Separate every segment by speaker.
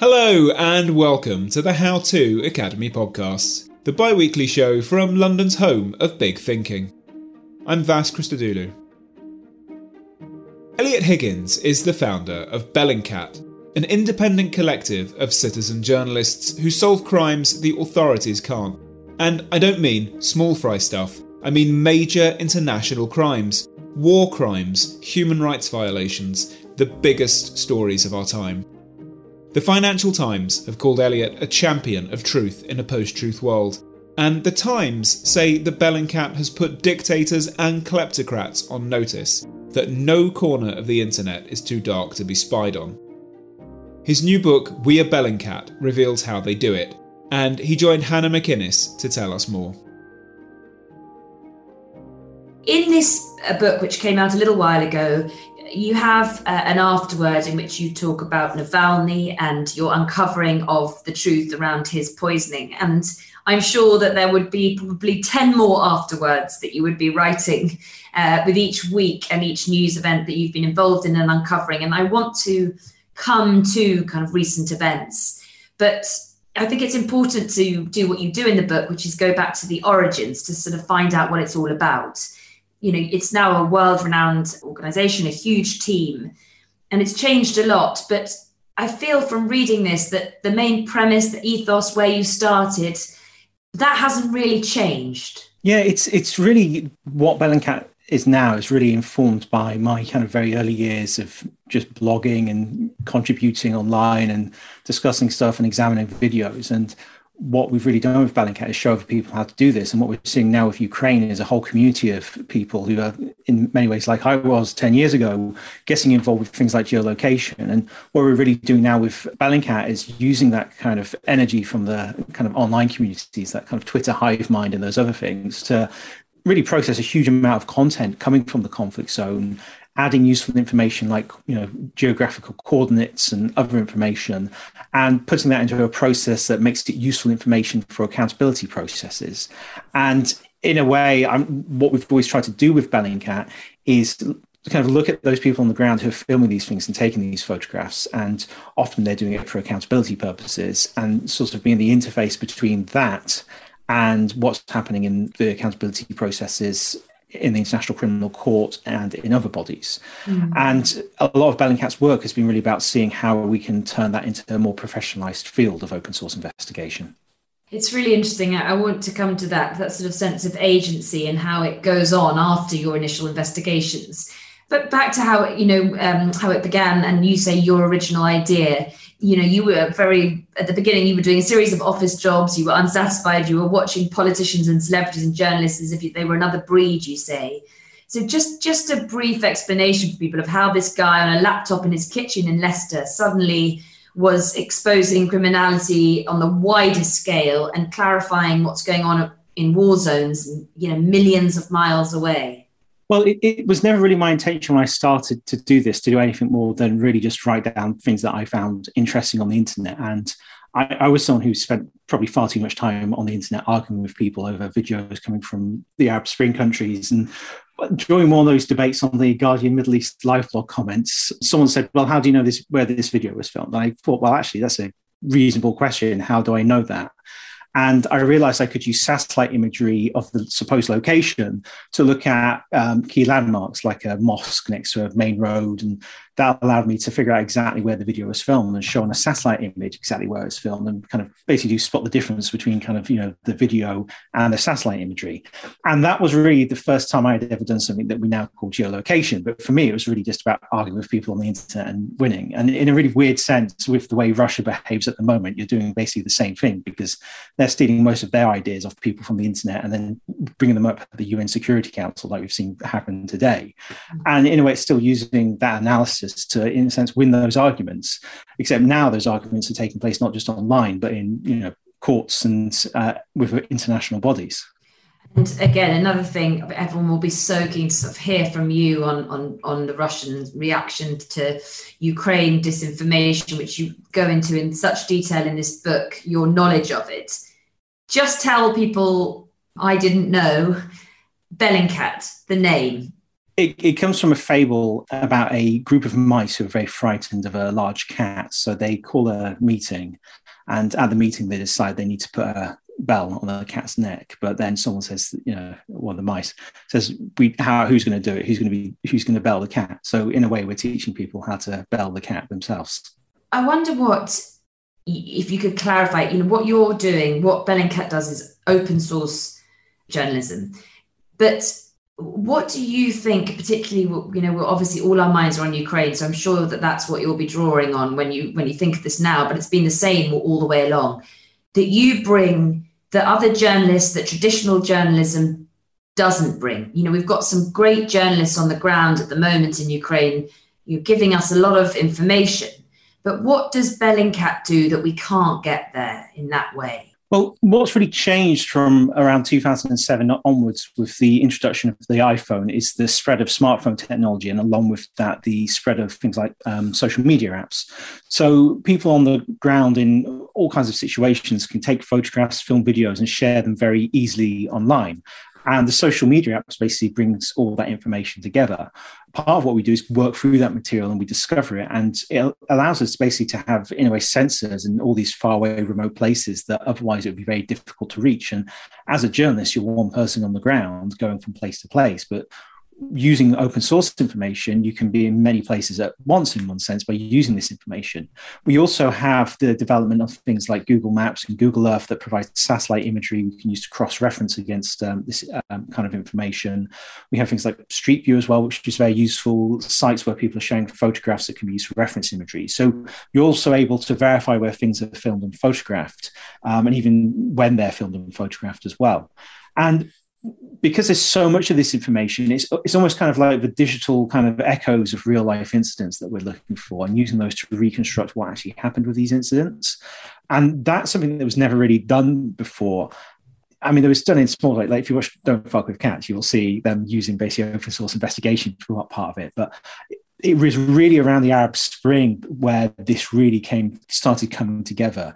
Speaker 1: Hello, and welcome to the How To Academy podcast, the bi weekly show from London's home of big thinking. I'm Vas Christodoulou. Eliot Higgins is the founder of Bellingcat, an independent collective of citizen journalists who solve crimes the authorities can't. And I don't mean small fry stuff, I mean major international crimes, war crimes, human rights violations, the biggest stories of our time. The Financial Times have called Eliot a champion of truth in a post truth world. And The Times say that Bellingcat has put dictators and kleptocrats on notice that no corner of the internet is too dark to be spied on. His new book, We Are Bellingcat, reveals how they do it, and he joined Hannah McInnes to tell us more.
Speaker 2: In this book, which came out a little while ago, you have uh, an afterword in which you talk about Navalny and your uncovering of the truth around his poisoning. And I'm sure that there would be probably 10 more afterwards that you would be writing uh, with each week and each news event that you've been involved in and uncovering. And I want to come to kind of recent events. But I think it's important to do what you do in the book, which is go back to the origins to sort of find out what it's all about you know, it's now a world renowned organization, a huge team, and it's changed a lot. But I feel from reading this that the main premise, the ethos, where you started, that hasn't really changed.
Speaker 3: Yeah, it's it's really what Bellingcat is now is really informed by my kind of very early years of just blogging and contributing online and discussing stuff and examining videos. And what we've really done with Bellingcat is show other people how to do this. And what we're seeing now with Ukraine is a whole community of people who are, in many ways, like I was 10 years ago, getting involved with things like geolocation. And what we're really doing now with Bellingcat is using that kind of energy from the kind of online communities, that kind of Twitter hive mind and those other things to really process a huge amount of content coming from the conflict zone adding useful information like you know geographical coordinates and other information and putting that into a process that makes it useful information for accountability processes. And in a way I'm, what we've always tried to do with bellingcat is kind of look at those people on the ground who are filming these things and taking these photographs and often they're doing it for accountability purposes and sort of being the interface between that and what's happening in the accountability processes in the International Criminal Court and in other bodies. Mm. And a lot of Bellingcat's work has been really about seeing how we can turn that into a more professionalized field of open source investigation.
Speaker 2: It's really interesting. I want to come to that, that sort of sense of agency and how it goes on after your initial investigations. But back to how you know um, how it began, and you say your original idea you know you were very at the beginning you were doing a series of office jobs you were unsatisfied you were watching politicians and celebrities and journalists as if they were another breed you say. So just just a brief explanation for people of how this guy on a laptop in his kitchen in leicester suddenly was exposing criminality on the widest scale and clarifying what's going on in war zones you know millions of miles away
Speaker 3: well, it, it, was never really my intention when I started to do this to do anything more than really just write down things that I found interesting on the internet. And I, I, was someone who spent probably far too much time on the internet arguing with people over videos coming from the Arab Spring countries. And during one of those debates on the Guardian Middle East live blog comments, someone said, "Well, how do you know this where this video was filmed?" And I thought, well, actually, that's a reasonable question. How do I know that? And I realized I could use satellite imagery of the supposed location to look at um, key landmarks like a mosque next to a main road. And that allowed me to figure out exactly where the video was filmed and show on a satellite image exactly where it's filmed and kind of basically do spot the difference between kind of, you know, the video and the satellite imagery. And that was really the first time I had ever done something that we now call geolocation. But for me, it was really just about arguing with people on the internet and winning. And in a really weird sense, with the way Russia behaves at the moment, you're doing basically the same thing because they're stealing most of their ideas off people from the internet and then bringing them up at the UN Security Council, like we've seen happen today. Mm-hmm. And in a way, it's still using that analysis to, in a sense, win those arguments. Except now those arguments are taking place not just online, but in you know courts and uh, with international bodies.
Speaker 2: And again, another thing, everyone will be so keen to sort of hear from you on, on, on the Russian reaction to Ukraine disinformation, which you go into in such detail in this book, your knowledge of it. Just tell people I didn't know Bellingcat, the name.
Speaker 3: It, it, comes from a fable about a group of mice who are very frightened of a large cat. So they call a meeting, and at the meeting, they decide they need to put a, bell on the cat's neck, but then someone says, you know, one of the mice says, "We how who's going to do it? Who's going to be who's going to bell the cat?" So in a way, we're teaching people how to bell the cat themselves.
Speaker 2: I wonder what if you could clarify. You know, what you're doing, what Bell and Bellingcat does is open source journalism, but what do you think particularly you know obviously all our minds are on ukraine so i'm sure that that's what you'll be drawing on when you when you think of this now but it's been the same all the way along that you bring that other journalists, that traditional journalism doesn't bring. You know, we've got some great journalists on the ground at the moment in Ukraine. You're giving us a lot of information. But what does Bellingcat do that we can't get there in that way?
Speaker 3: Well, what's really changed from around 2007 onwards with the introduction of the iPhone is the spread of smartphone technology, and along with that, the spread of things like um, social media apps. So, people on the ground in all kinds of situations can take photographs, film videos, and share them very easily online. And the social media apps basically brings all that information together. Part of what we do is work through that material and we discover it. And it allows us basically to have, in a way, sensors in all these far away remote places that otherwise it would be very difficult to reach. And as a journalist, you're one person on the ground going from place to place. But using open source information, you can be in many places at once in one sense by using this information. We also have the development of things like Google Maps and Google Earth that provide satellite imagery we can use to cross reference against um, this um, kind of information. We have things like Street View as well, which is very useful sites where people are showing photographs that can be used for reference imagery. So you're also able to verify where things are filmed and photographed, um, and even when they're filmed and photographed as well. And because there's so much of this information, it's it's almost kind of like the digital kind of echoes of real life incidents that we're looking for, and using those to reconstruct what actually happened with these incidents. And that's something that was never really done before. I mean, there was done in small, like, like if you watch Don't Fuck with Cats, you will see them using basically open source investigation for what part of it. But it was really around the Arab Spring where this really came started coming together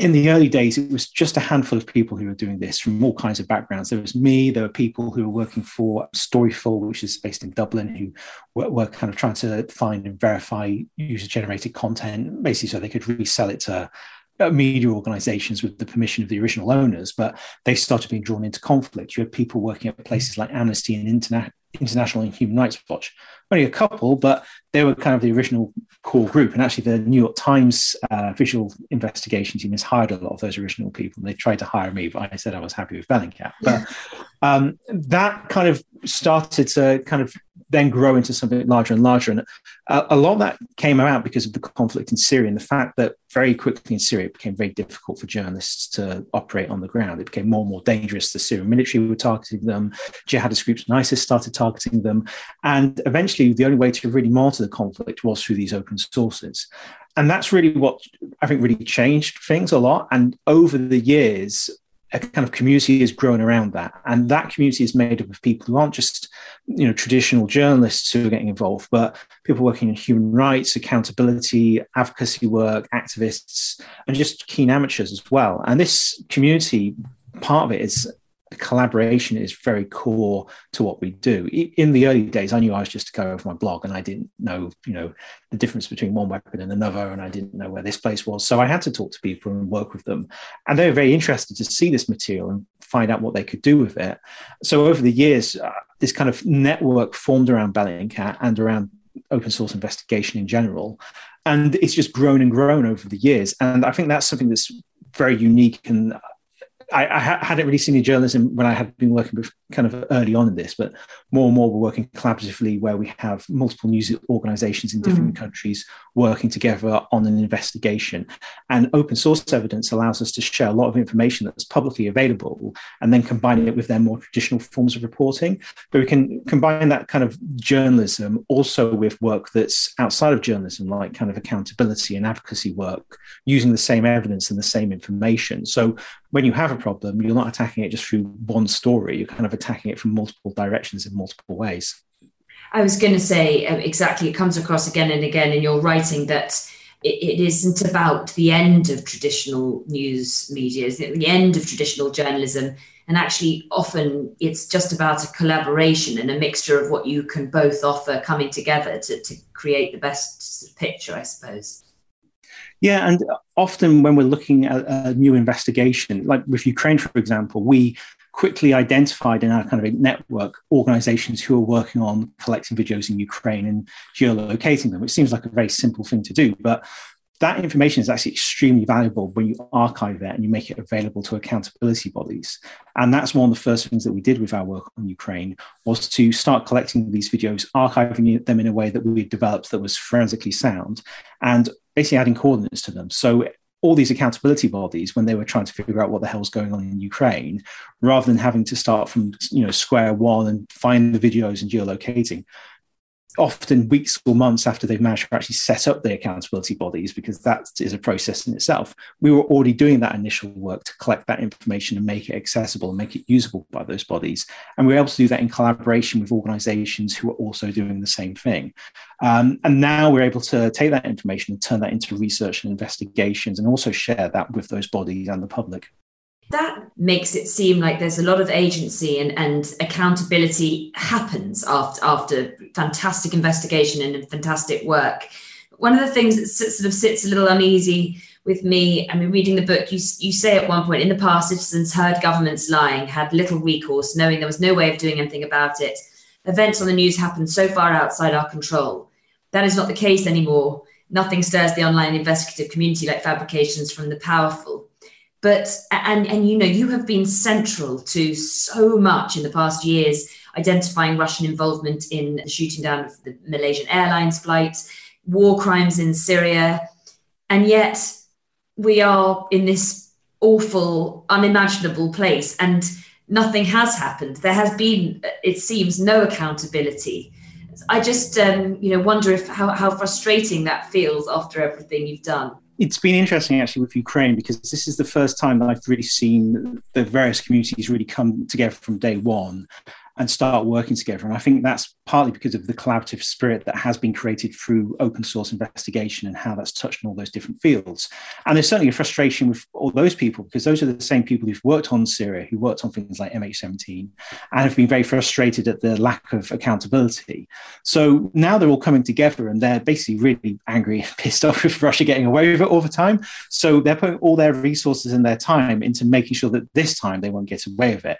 Speaker 3: in the early days, it was just a handful of people who were doing this from all kinds of backgrounds. There was me, there were people who were working for Storyful, which is based in Dublin, who were, were kind of trying to find and verify user generated content, basically, so they could resell it to uh, media organizations with the permission of the original owners, but they started being drawn into conflict. You had people working at places like Amnesty and Internet, International and Human Rights Watch. Only a couple, but they were kind of the original core group. And actually, the New York Times uh, visual investigation team has hired a lot of those original people. And they tried to hire me, but I said I was happy with Bellingcat. But um, that kind of started to kind of then grow into something larger and larger. And a, a, lot of that came about because of the conflict in Syria and the fact that very quickly in Syria it became very difficult for journalists to operate on the ground. It became more and more dangerous. The Syrian military were targeting them, jihadist groups and ISIS started targeting them. And eventually, the only way to really monitor the conflict was through these open sources. And that's really what I think really changed things a lot. And over the years, a kind of community has grown around that and that community is made up of people who aren't just you know traditional journalists who are getting involved but people working in human rights accountability advocacy work activists and just keen amateurs as well and this community part of it is collaboration is very core to what we do. In the early days, I knew I was just to go over my blog, and I didn't know, you know, the difference between one weapon and another, and I didn't know where this place was. So I had to talk to people and work with them, and they were very interested to see this material and find out what they could do with it. So over the years, uh, this kind of network formed around Bellingcat and around open source investigation in general. And it's just grown and grown over the years. And I think that's something that's very unique and I, I, hadn't really seen the journalism when I had been working with kind of early on in this, but more and more we're working collaboratively where we have multiple news organizations in different mm. countries working together on an investigation. And open source evidence allows us to share a lot of information that's publicly available and then combine it with their more traditional forms of reporting. But we can combine that kind of journalism also with work that's outside of journalism, like kind of accountability and advocacy work, using the same evidence and the same information. So when you have a problem, you're not attacking it just through one story. You're kind of attacking it from multiple directions in multiple ways.
Speaker 2: I was going to say uh, exactly. It comes across again and again in your writing that it, isn't about the end of traditional news media, it's the end of traditional journalism. And actually, often it's just about a collaboration and a mixture of what you can both offer coming together to, to create the best picture, I suppose.
Speaker 3: Yeah, and often when we're looking at a new investigation, like with Ukraine, for example, we quickly identified in our kind of network organizations who are working on collecting videos in Ukraine and geolocating them, which seems like a very simple thing to do. But that information is actually extremely valuable when you archive it and you make it available to accountability bodies. And that's one of the first things that we did with our work on Ukraine was to start collecting these videos, archiving them in a way that we developed that was forensically sound, and basically adding coordinates to them. So all these accountability bodies when they were trying to figure out what the hell's going on in Ukraine, rather than having to start from you know square one and find the videos and geolocating, often weeks or months after they've managed to actually set up the accountability bodies, because that is a process in itself. We were already doing that initial work to collect that information and make it accessible and make it usable by those bodies. And we were able to do that in collaboration with organizations who are also doing the same thing. Um, and now we're able to take that information and turn that into research and investigations and also share that with those bodies and the public
Speaker 2: that makes it seem like there's a lot of agency and, and accountability happens after after fantastic investigation and fantastic work. One of the things that sort of sits a little uneasy with me, I mean, reading the book, you, you say at one point in the past, citizens heard governments lying, had little recourse, knowing there was no way of doing anything about it. Events on the news happened so far outside our control. That is not the case anymore. Nothing stirs the online investigative community like fabrications from the powerful but and and you know you have been central to so much in the past years identifying russian involvement in the shooting down of the malaysian airlines flight war crimes in syria. And yet we are in this awful unimaginable place and nothing has happened. There has been it seems no accountability. I just um, you know wonder if how, how frustrating that feels after everything you've done
Speaker 3: it's been interesting actually with Ukraine because this is the first time that I've really seen the various communities really come together from day one and start working together. And I think that's partly because of the collaborative spirit that has been created through open source investigation and how that's touched on all those different fields. And there's certainly a frustration with all those people because those are the same people who've worked on Syria, who worked on things like MH17, and have been very frustrated at the lack of accountability. So now they're all coming together and they're basically really angry and pissed off with Russia getting away with it all the time. So they're putting all their resources and their time into making sure that this time they won't get away with it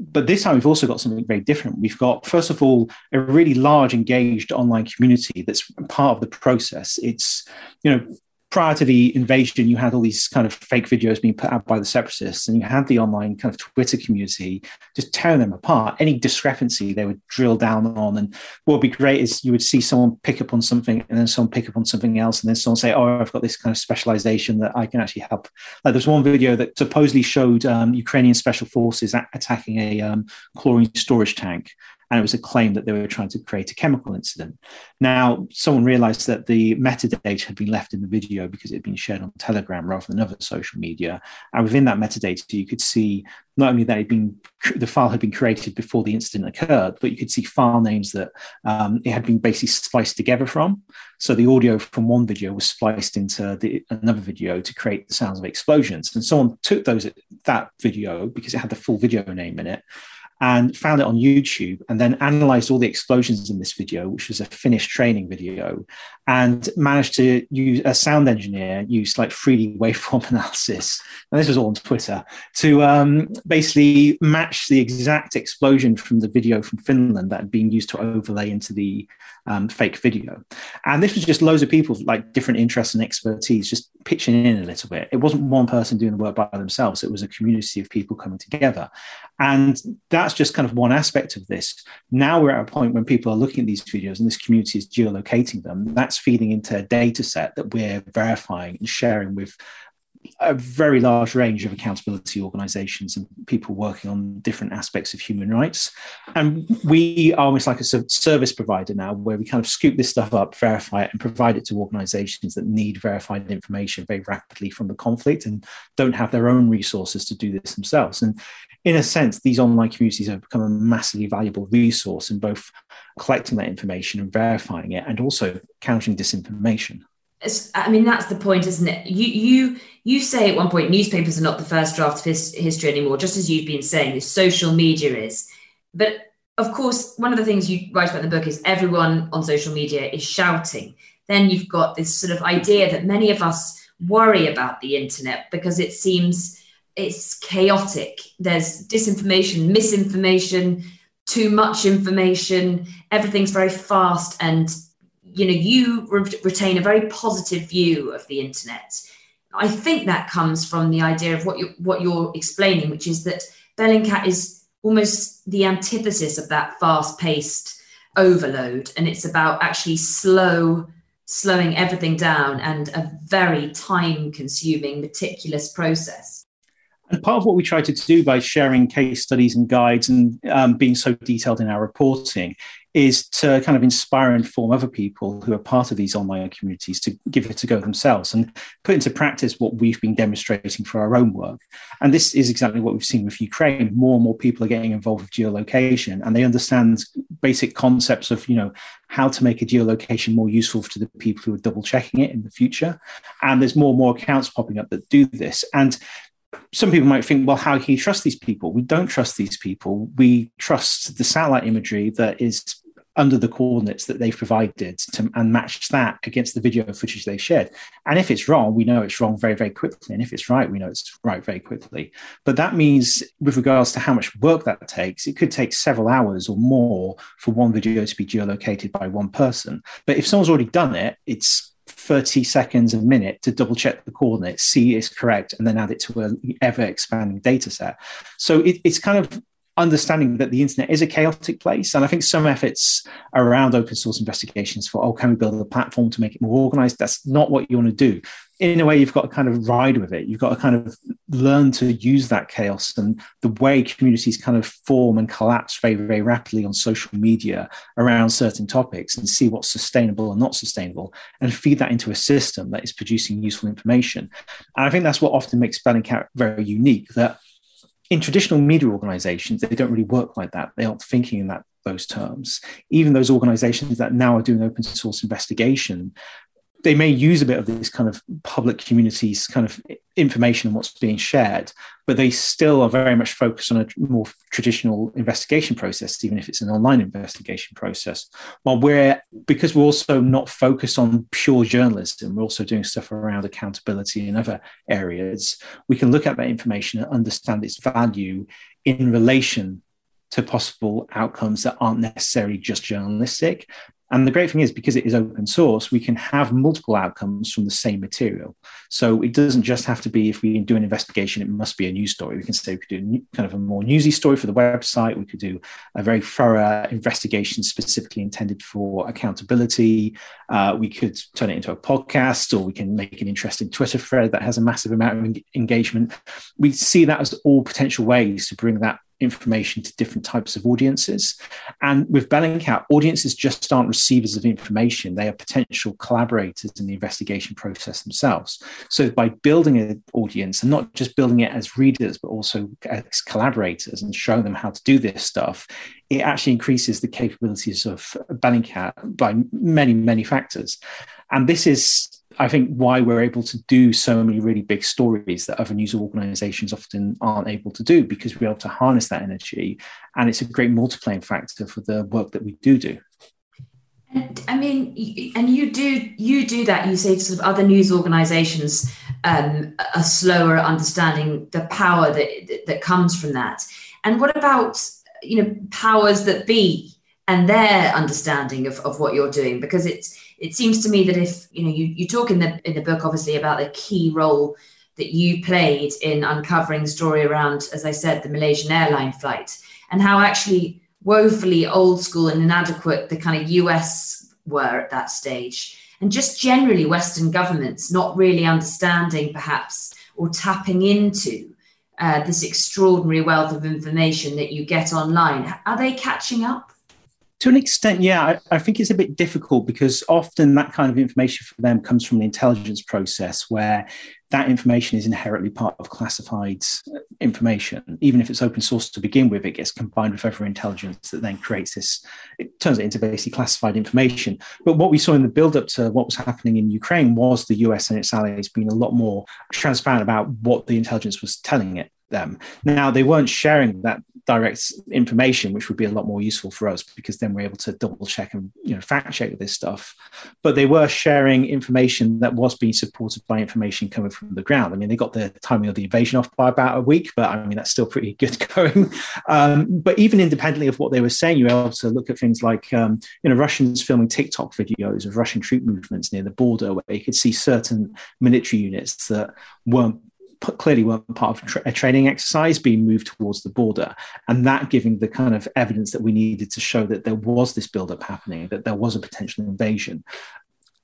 Speaker 3: but this time we've also got something very different. We've got, first of all, a really large engaged online community that's part of the process. It's, you know, prior to the invasion, you had all these kind of fake videos being put out by the separatists, and you had the online kind of Twitter community just tearing them apart. Any discrepancy they would drill down on. And what would be great is you would see someone pick up on something and then someone pick up on something else, and then someone say, Oh, I've got this kind of specialization that I can actually help. Like there's one video that supposedly showed um, Ukrainian special forces attacking a um, chlorine storage tank and it was a claim that they were trying to create a chemical incident. Now, someone realized that the metadata had been left in the video because it had been shared on Telegram rather than other social media. And within that metadata, you could see not only that had been the file had been created before the incident occurred, but you could see file names that um, it had been basically spliced together from. So the audio from one video was spliced into the, another video to create the sounds of explosions. And someone took those that video because it had the full video name in it and found it on YouTube and then analyzed all the explosions in this video, which was a finished training video, and managed to use a sound engineer use like 3D waveform analysis. And this was all on Twitter to um, basically match the exact explosion from the video from Finland that had been used to overlay into the um, fake video. And this was just loads of people like different interests and expertise just pitching in a little bit. It wasn't one person doing the work by themselves, it was a community of people coming together. And that's just kind of one aspect of this. Now we're at a point when people are looking at these videos and this community is geolocating them. That's feeding into a data set that we're verifying and sharing with a very large range of accountability organizations and people working on different aspects of human rights. And we are almost like a service provider now, where we kind of scoop this stuff up, verify it, and provide it to organizations that need verified information very rapidly from the conflict and don't have their own resources to do this themselves. And in a sense, these online communities have become a massively valuable resource in both collecting that information and verifying it and also countering disinformation.
Speaker 2: I mean, that's the point, isn't it? You you you say at one point newspapers are not the first draft of his, history anymore, just as you've been saying, social media is. But of course, one of the things you write about in the book is everyone on social media is shouting. Then you've got this sort of idea that many of us worry about the internet because it seems it's chaotic. There's disinformation, misinformation, too much information. Everything's very fast and you know you re- retain a very positive view of the internet. I think that comes from the idea of what you what you're explaining which is that bellingcat is almost the antithesis of that fast paced overload and it's about actually slow slowing everything down and a very time consuming meticulous process
Speaker 3: and part of what we try to do by sharing case studies and guides and um, being so detailed in our reporting is to kind of inspire and inform other people who are part of these online communities to give it a go themselves and put into practice what we've been demonstrating for our own work. And this is exactly what we've seen with Ukraine. More and more people are getting involved with geolocation and they understand basic concepts of, you know, how to make a geolocation more useful to the people who are double checking it in the future. And there's more and more accounts popping up that do this. And some people might think, well, how can you trust these people? We don't trust these people. We trust the satellite imagery that is under the coordinates that they've provided to, and match that against the video footage they shared. And if it's wrong, we know it's wrong very, very quickly. And if it's right, we know it's right very quickly. But that means, with regards to how much work that takes, it could take several hours or more for one video to be geolocated by one person. But if someone's already done it, it's 30 seconds a minute to double check the coordinates, see it's correct, and then add it to an ever expanding data set. So it, it's kind of understanding that the internet is a chaotic place. And I think some efforts around open source investigations for, oh, can we build a platform to make it more organized? That's not what you want to do. In a way, you've got to kind of ride with it. You've got to kind of learn to use that chaos and the way communities kind of form and collapse very, very rapidly on social media around certain topics and see what's sustainable and not sustainable and feed that into a system that is producing useful information. And I think that's what often makes Bellingcat very unique that in traditional media organizations, they don't really work like that. They aren't thinking in that those terms. Even those organizations that now are doing open source investigation, they may use a bit of this kind of public communities kind of information and what's being shared, but they still are very much focused on a more traditional investigation process, even if it's an online investigation process. While we're, because we're also not focused on pure journalism, we're also doing stuff around accountability in other areas, we can look at that information and understand its value in relation to possible outcomes that aren't necessarily just journalistic, and the great thing is, because it is open source, we can have multiple outcomes from the same material. So it doesn't just have to be if we do an investigation, it must be a news story. We can say we could do kind of a more newsy story for the website. We could do a very thorough investigation specifically intended for accountability. Uh, we could turn it into a podcast, or we can make an interesting Twitter thread that has a massive amount of engagement. We see that as all potential ways to bring that information to different types of audiences. And with Bellingcat, audiences just aren't receivers of information, they are potential collaborators in the investigation process themselves. So by building an audience and not just building it as readers, but also as collaborators and showing them how to do this stuff, it actually increases the capabilities of Bellingcat by many, many factors. And this is I think why we're able to do so many really big stories that other news organizations often aren't able to do because we're able to harness that energy. And it's a great multiplying factor for the work that we do do.
Speaker 2: And I mean, and you do you do that. You say to sort of other news organisations um, are slower understanding the power that that comes from that. And what about you know powers that be and their understanding of, of what you're doing? Because it's it seems to me that if you know you, you talk in the in the book obviously about the key role that you played in uncovering the story around as i said the malaysian airline flight and how actually woefully old school and inadequate the kind of us were at that stage and just generally western governments not really understanding perhaps or tapping into uh, this extraordinary wealth of information that you get online are they catching up
Speaker 3: to an extent, yeah, I, I, think it's a bit difficult because often that kind of information for them comes from the intelligence process where that information is inherently part of classified uh, information. Even if it's open source to begin with, it gets combined with other intelligence that then creates this, it turns it into basically classified information. But what we saw in the build up to what was happening in Ukraine was the US and its allies being a lot more transparent about what the intelligence was telling it them. Now, they weren't sharing that direct information, which would be a lot more useful for us because then we're able to double check and you know fact check this stuff. But they were sharing information that was being supported by information coming from the ground. I mean, they got the timing of the invasion off by about a week, but I mean that's still pretty good going. Um, but even independently of what they were saying, you were able to look at things like um, you know Russians filming TikTok videos of Russian troop movements near the border, where you could see certain military units that weren't clearly weren't part of a training exercise being moved towards the border and that giving the kind of evidence that we needed to show that there was this buildup happening that there was a potential invasion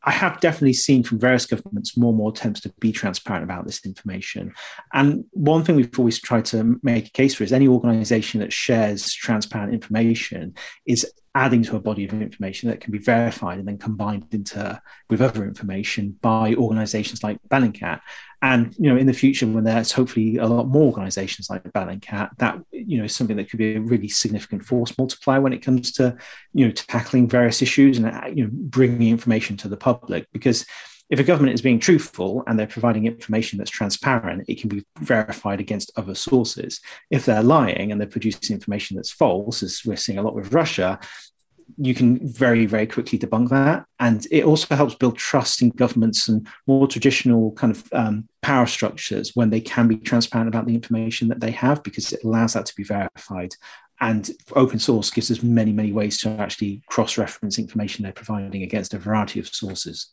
Speaker 3: I have definitely seen from various governments more and more attempts to be transparent about this information. And one thing we've always tried to make a case for is any organization that shares transparent information is adding to a body of information that can be verified and then combined into with other information by organizations like Bellingcat. And you know, in the future, when there's hopefully a lot more organizations like Bellingcat, that you know is something that could be a really significant force multiplier when it comes to you know tackling various issues and uh, you know bringing information to the public because if a government is being truthful and they're providing information that's transparent, it can be verified against other sources. If they're lying and they're producing information that's false, as we're seeing a lot with Russia, you can very, very quickly debunk that. And it also helps build trust in governments and more traditional kind of um, power structures when they can be transparent about the information that they have, because it allows that to be verified. And open source gives us many, many ways to actually cross reference information they're providing against a variety of sources.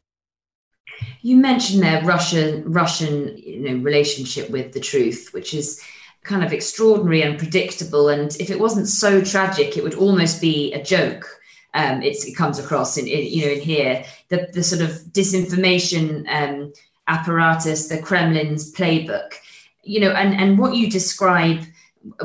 Speaker 2: You mentioned their Russian Russian you know, relationship with the truth, which is kind of extraordinary and predictable. And if it wasn't so tragic, it would almost be a joke um, it comes across in, in, you know in here the the sort of disinformation um, apparatus, the Kremlin's playbook, you know, and and what you describe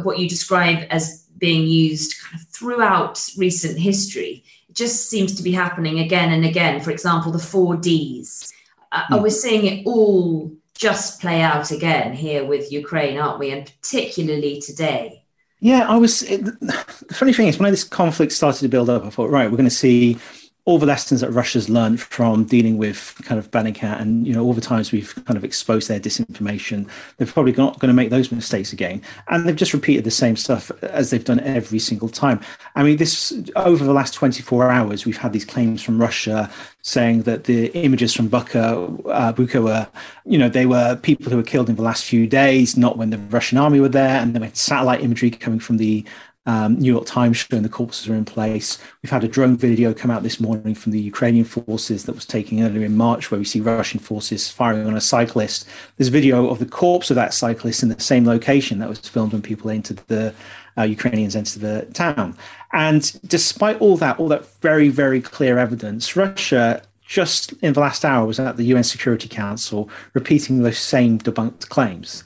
Speaker 2: what you describe as being used kind of throughout recent history just seems to be happening again and again. For example, the four Ds. Mm. We're seeing it all just play out again here with Ukraine, aren't we? And particularly today.
Speaker 3: Yeah, I was. It, the funny thing is, when this conflict started to build up, I thought, right, we're going to see all the lessons that Russia's learned from dealing with kind of Bellingcat and you know all the times we've kind of exposed their disinformation, they're probably not going to make those mistakes again. And they've just repeated the same stuff as they've done every single time. I mean, this over the last 24 hours, we've had these claims from Russia saying that the images from Buka, uh, Bucha were, you know, they were people who were killed in the last few days, not when the Russian army were there, and then we had satellite imagery coming from the Um, New York Times showing the corpses are in place. We've had a drone video come out this morning from the Ukrainian forces that was taken earlier in March, where we see Russian forces firing on a cyclist. There's video of the corpse of that cyclist in the same location that was filmed when people entered the uh, Ukrainians entered the town. And despite all that, all that very, very clear evidence, Russia just in the last hour was at the UN Security Council repeating those same debunked claims.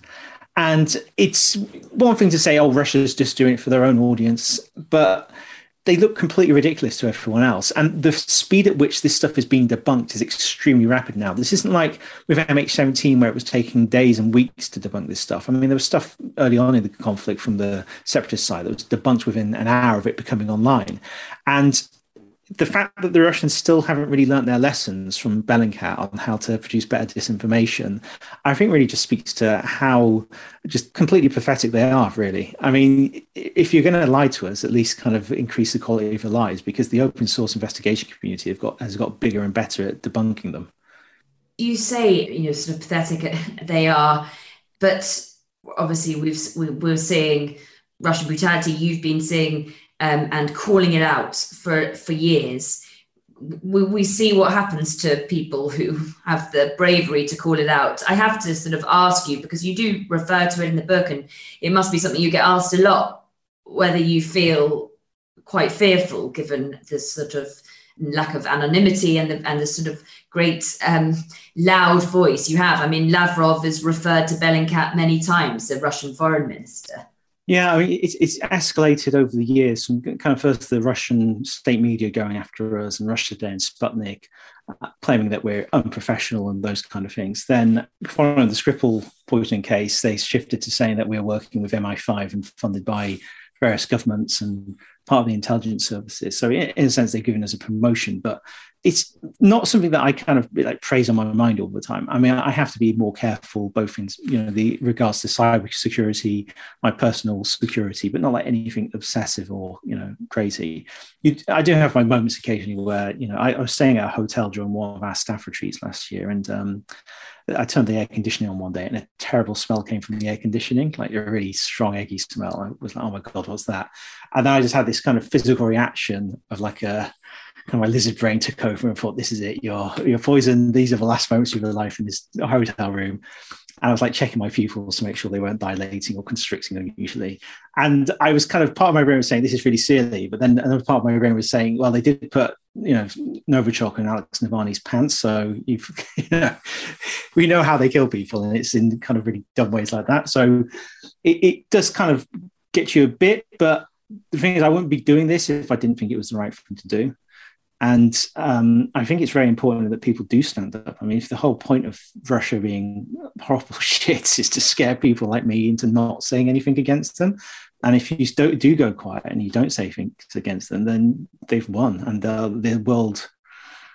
Speaker 3: And it's one thing to say, oh, Russia's just doing it for their own audience, but they look completely ridiculous to everyone else. And the speed at which this stuff is being debunked is extremely rapid now. This isn't like with MH17 where it was taking days and weeks to debunk this stuff. I mean, there was stuff early on in the conflict from the separatist side that was debunked within an hour of it becoming online. And the fact that the Russians still haven't really learned their lessons from Bellingcat on how to produce better disinformation, I think really just speaks to how just completely pathetic they are, really. I mean, if you're going to lie to us, at least kind of increase the quality of your lies because the open source investigation community have got, has got bigger and better at debunking them.
Speaker 2: You say, you know, sort of pathetic they are, but obviously we've, we're seeing Russian brutality. You've been seeing um, and calling it out for for years we, we see what happens to people who have the bravery to call it out i have to sort of ask you because you do refer to it in the book and it must be something you get asked a lot whether you feel quite fearful given the sort of lack of anonymity and the, and the sort of great um, loud voice you have. I mean, Lavrov has referred to Bellingcat many times, the Russian foreign minister.
Speaker 3: Yeah, I mean, it's, it's escalated over the years from kind of first the Russian state media going after us and Russia Today and Sputnik uh, claiming that we're unprofessional and those kind of things. Then, following the Skripal poisoning case, they shifted to saying that we're working with MI5 and funded by various governments and part of the intelligence services. So, in, in a sense, they've given us a promotion, but it's not something that I kind of like praise on my mind all the time. I mean, I have to be more careful, both in you know the regards to cyber security, my personal security, but not like anything obsessive or you know crazy. You, I do have my moments occasionally where you know I, I, was staying at a hotel during one of our staff retreats last year, and um, I turned the air conditioning on one day, and a terrible smell came from the air conditioning, like a really strong eggy smell. I was like, "Oh my god, what's that?" And then I just had this kind of physical reaction of like a kind of my lizard brain took over and thought, "This is it. You're you're poisoned. These are the last moments of your life in this hotel room." And I was like checking my pupils to make sure they weren't dilating or constricting unusually. And I was kind of part of my brain was saying, "This is really silly," but then another part of my brain was saying, "Well, they did put you know Novichok and Alex Navalny's pants, so you know we know how they kill people, and it's in kind of really dumb ways like that. So it, it does kind of get you a bit, but the thing is, I wouldn't be doing this if I didn't think it was the right thing to do. And um, I think it's very important that people do stand up. I mean, if the whole point of Russia being horrible shit is to scare people like me into not saying anything against them, and if you do, do go quiet and you don't say things against them, then they've won, and uh, the world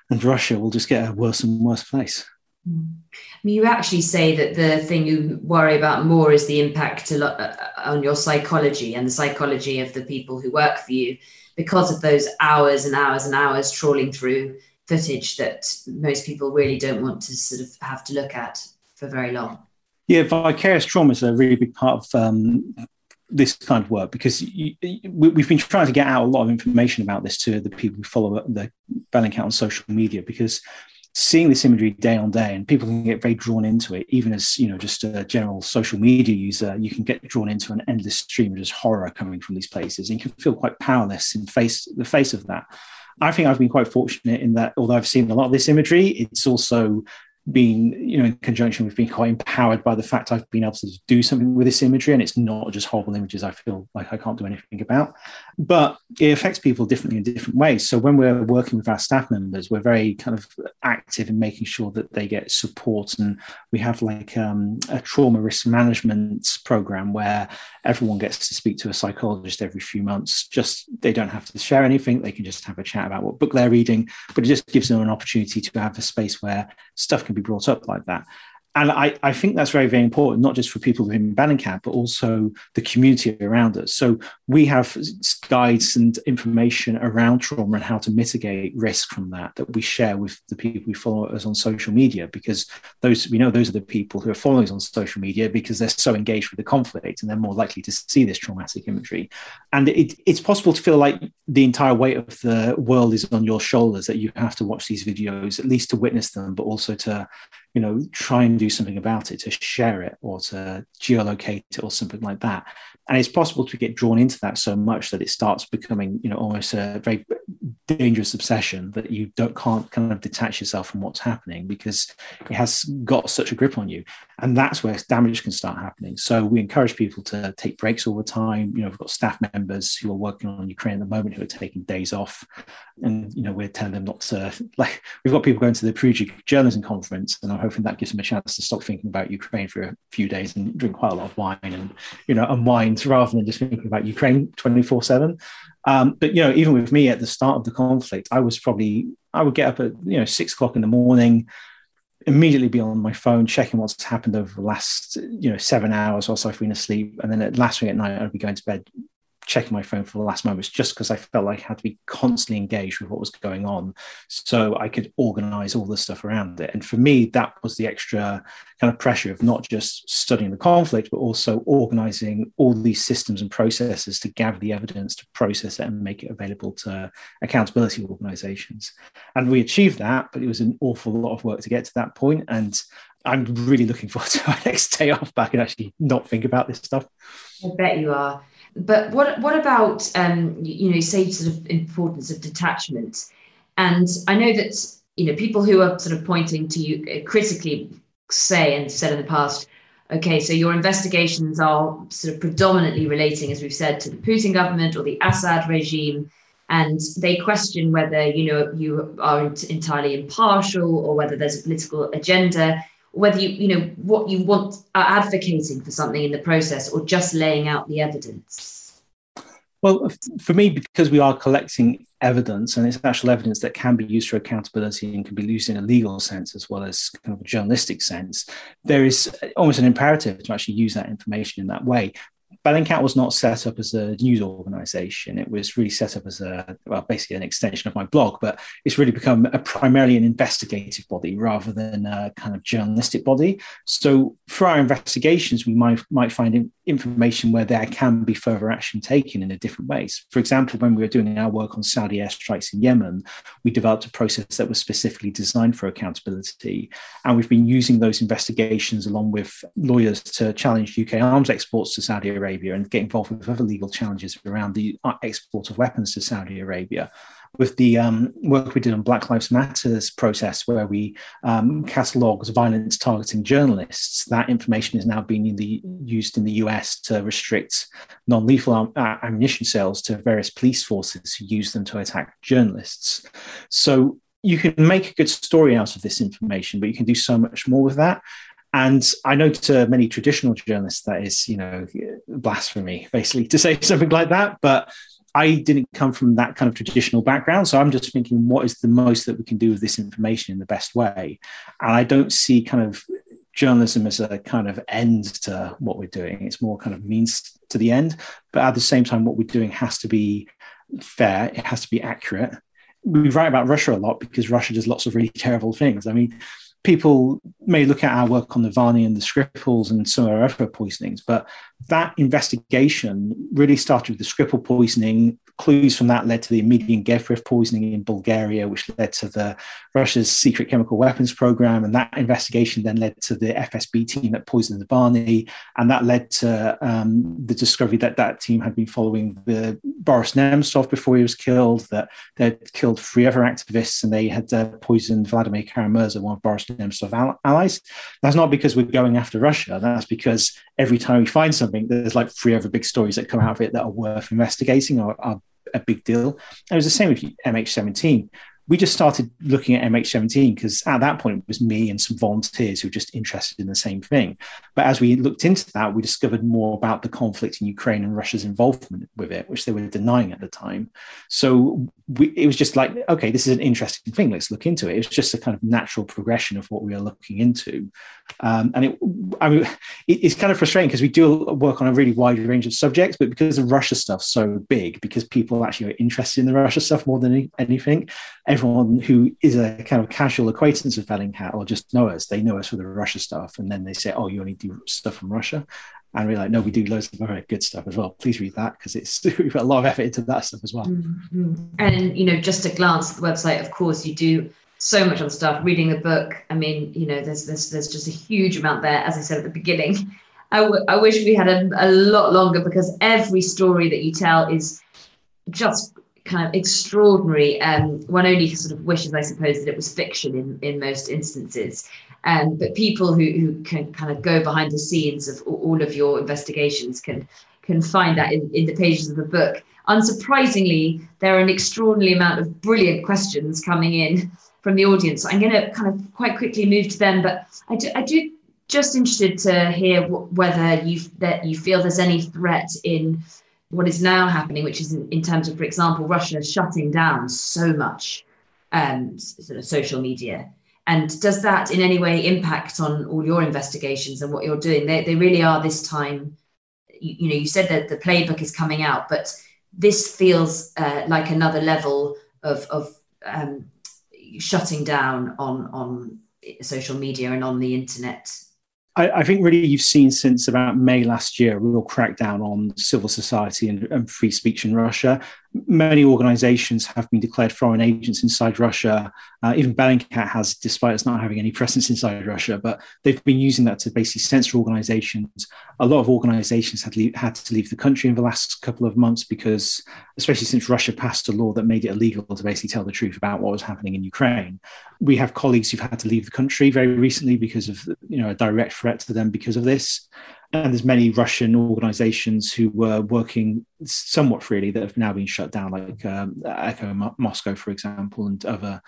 Speaker 3: and Russia will just get a worse and worse place.
Speaker 2: Hmm. I mean, you actually say that the thing you worry about more is the impact uh, on your psychology and the psychology of the people who work for you because of those hours and hours and hours trawling through footage that most people really don't want to sort of have to look at for very long.
Speaker 3: Yeah, vicarious trauma is a really big part of um, this kind of work because you, we've been trying to get out a lot of information about this to the people who follow the Bellingcat on social media because seeing this imagery day on day and people can get very drawn into it even as you know just a general social media user you can get drawn into an endless stream of just horror coming from these places and you can feel quite powerless in face the face of that. I think i've been quite fortunate in that although i've seen a lot of this imagery it's also being, you know, in conjunction with being quite empowered by the fact I've been able to do something with this imagery and it's not just horrible images I feel like I can't do anything about. But it affects people differently in different ways. So when we're working with our staff members, we're very kind of active in making sure that they get support. And we have like um, a trauma risk management program where everyone gets to speak to a psychologist every few months. Just they don't have to share anything, they can just have a chat about what book they're reading, but it just gives them an opportunity to have a space where stuff can be brought up like that. And I, I think that's very, very important, not just for people within Bellingcat, but also the community around us. So we have guides and information around trauma and how to mitigate risk from that that we share with the people who follow us on social media, because those we know those are the people who are following us on social media because they're so engaged with the conflict and they're more likely to see this traumatic imagery. And it, it's possible to feel like the entire weight of the world is on your shoulders, that you have to watch these videos, at least to witness them, but also to you know, try and do something about it, to share it or to geolocate it or something like that. And it's possible to get drawn into that so much that it starts becoming, you know, almost a very dangerous obsession that you don't can't kind of detach yourself from what's happening because it has got such a grip on you and that's where damage can start happening. So we encourage people to take breaks all the time. You know we've got staff members who are working on ukraine at the moment who are taking days off. And you know we're telling them not to like we've got people going to the Perugia journalism conference and i'm hoping that gives them a chance to stop thinking about ukraine for a few days and drink quite a lot of wine and you know unwind rather than just thinking about ukraine 24 7 um, but you know, even with me at the start of the conflict, I was probably I would get up at you know six o'clock in the morning, immediately be on my phone checking what's happened over the last you know seven hours whilst I've been asleep, and then at last thing at night I'd be going to bed checking my phone for the last moments just because I felt like I had to be constantly engaged with what was going on so I could organize all the stuff around it. And for me, that was the extra kind of pressure of not just studying the conflict, but also organizing all these systems and processes to gather the evidence, to process it and make it available to accountability organizations. And we achieved that, but it was an awful lot of work to get to that point. And I'm really looking forward to our next day off back and actually not think about this stuff.
Speaker 2: I bet you are. But what what about um, you know, say sort of importance of detachment? And I know that you know people who are sort of pointing to you uh, critically say and said in the past, okay, so your investigations are sort of predominantly relating, as we've said, to the Putin government or the Assad regime, and they question whether you know you are entirely impartial or whether there's a political agenda whether you you know what you want are advocating for something in the process or just laying out the evidence.
Speaker 3: Well for me because we are collecting evidence and it's actual evidence that can be used for accountability and can be used in a legal sense as well as kind of a journalistic sense there is almost an imperative to actually use that information in that way Bellingcat was not set up as a news organization. It was really set up as a, well, basically an extension of my blog, but it's really become a, primarily an investigative body rather than a kind of journalistic body. So for our investigations, we might, might find information where there can be further action taken in a different ways. For example, when we were doing our work on Saudi airstrikes in Yemen, we developed a process that was specifically designed for accountability. And we've been using those investigations along with lawyers to challenge UK arms exports to Saudi Arabia and get involved with other legal challenges around the export of weapons to Saudi Arabia. With the um, work we did on Black Lives Matters process, where we um, catalogued violence targeting journalists, that information is now being in the, used in the US to restrict non lethal uh, ammunition sales to various police forces who use them to attack journalists. So you can make a good story out of this information, but you can do so much more with that. And I know to many traditional journalists that is, you know, blasphemy, basically, to say something like that. But I didn't come from that kind of traditional background. So I'm just thinking, what is the most that we can do with this information in the best way? And I don't see kind of journalism as a kind of end to what we're doing. It's more kind of means to the end. But at the same time, what we're doing has to be fair, it has to be accurate. We write about Russia a lot because Russia does lots of really terrible things. I mean, people may look at our work on the Navalny and the Skripals and some of our other poisonings, but that investigation really started with the Skripal poisoning clues from that led to the Emilian Gebrev poisoning in Bulgaria, which led to the Russia's secret chemical weapons program. And that investigation then led to the FSB team that poisoned the Navalny, And that led to um, the discovery that that team had been following the Boris Nemtsov before he was killed, that they'd killed three other activists and they had uh, poisoned Vladimir Kara-Murza, one of Boris Nemtsov's allies. That's not because we're going after Russia. That's because every time we find something, there's like three other big stories that come out of it that are worth investigating or are a big deal. It was the same with MH17. We just started looking at MH17 because at that point it was me and some volunteers who were just interested in the same thing. But as we looked into that, we discovered more about the conflict in Ukraine and Russia's involvement with it, which they were denying at the time. So we, it was just like, okay, this is an interesting thing. Let's look into it. It was just a kind of natural progression of what we are looking into. Um, and it, I mean, it, it's kind of frustrating because we do work on a really wide range of subjects, but because the Russia stuff's so big, because people actually are interested in the Russia stuff more than any, anything, everyone who is a kind of casual acquaintance of Bellingcat or just know us, they know us for the Russia stuff. And then they say, oh, you only do stuff from Russia. And we're like, no, we do loads of very good stuff as well. Please read that because it's we put a lot of effort into that stuff as well.
Speaker 2: Mm-hmm. And you know, just a glance at the website, of course, you do so much on stuff. Reading the book, I mean, you know, there's there's there's just a huge amount there. As I said at the beginning, I, w- I wish we had a, a lot longer because every story that you tell is just kind of extraordinary. Um, one only sort of wishes, I suppose, that it was fiction in, in most instances. Um, but people who, who can kind of go behind the scenes of all of your investigations can can find that in, in the pages of the book. Unsurprisingly, there are an extraordinary amount of brilliant questions coming in from the audience. I'm going to kind of quite quickly move to them, but I do, I do just interested to hear whether you that you feel there's any threat in what is now happening, which is in, in terms of, for example, Russia shutting down so much um, sort of social media. And does that in any way impact on all your investigations and what you're doing? They, they really are this time. You, you know, you said that the playbook is coming out, but this feels uh, like another level of, of um, shutting down on on social media and on the internet
Speaker 3: I, I, think really you've seen since about May last year a real crackdown on civil society and, and free speech in Russia many organizations have been declared foreign agents inside Russia. Uh, even Bellingcat has, despite us not having any presence inside Russia, but they've been using that to basically censor organizations. A lot of organizations had, had to leave the country in the last couple of months because, especially since Russia passed a law that made it illegal to basically tell the truth about what was happening in Ukraine. We have colleagues who've had to leave the country very recently because of you know a direct threat to them because of this and there's many Russian organizations who were working somewhat freely that have now been shut down, like um, Echo Moscow, for example, and other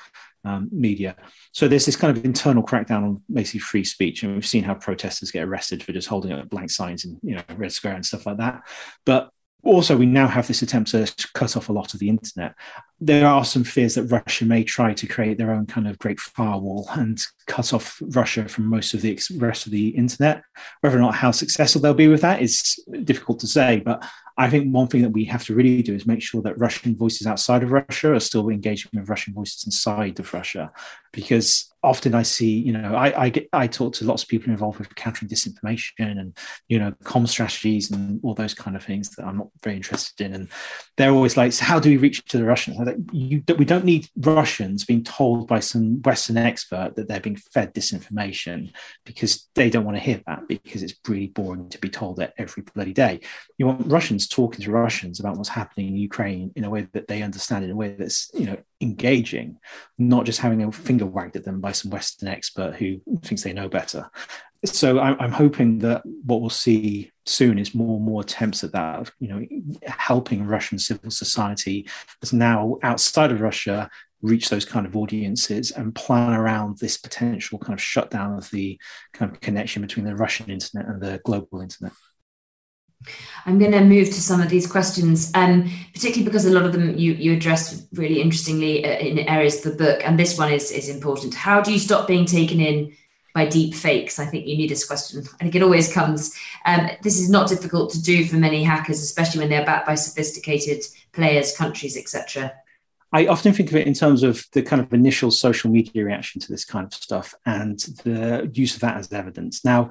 Speaker 3: um, media. So there's this kind of internal crackdown on basically free speech, and we've seen how protesters get arrested for just holding up blank signs in you know Red Square and stuff like that. But also, we now have this attempt to cut off a lot of the internet. There are some fears that Russia may try to create their own kind of great firewall and cut off Russia from most of the rest of the internet. Whether or not how successful they'll be with that is difficult to say. But I think one thing that we have to really do is make sure that Russian voices outside of Russia are still engaging with Russian voices inside of Russia, because often I see, you know, I I, get, I talk to lots of people involved with countering disinformation and you know, com strategies and all those kind of things that I'm not very interested in, and they're always like, so "How do we reach to the Russians?" Like, you, we don't need Russians being told by some Western expert that they're being fed disinformation because they don't want to hear that because it's really boring to be told that every bloody day. You want Russians talking to Russians about what's happening in Ukraine in a way that they understand, in a way that's you know engaging, not just having a finger wagged at them by some Western expert who thinks they know better. So I'm, hoping that what we'll see soon is more and more attempts at that, you know, helping Russian civil society that's now outside of Russia reach those kind of audiences and plan around this potential kind of shutdown of the kind of connection between the Russian internet and the global internet.
Speaker 2: I'm going to move to some of these questions, um, particularly because a lot of them you you address really interestingly uh, in areas of the book, and this one is is important. How do you stop being taken in by deep fakes? I think you need this question. I think it always comes. Um, this is not difficult to do for many hackers, especially when they're backed by sophisticated players, countries, etc.
Speaker 3: I often think of it in terms of the kind of initial social media reaction to this kind of stuff and the use of that as evidence. Now,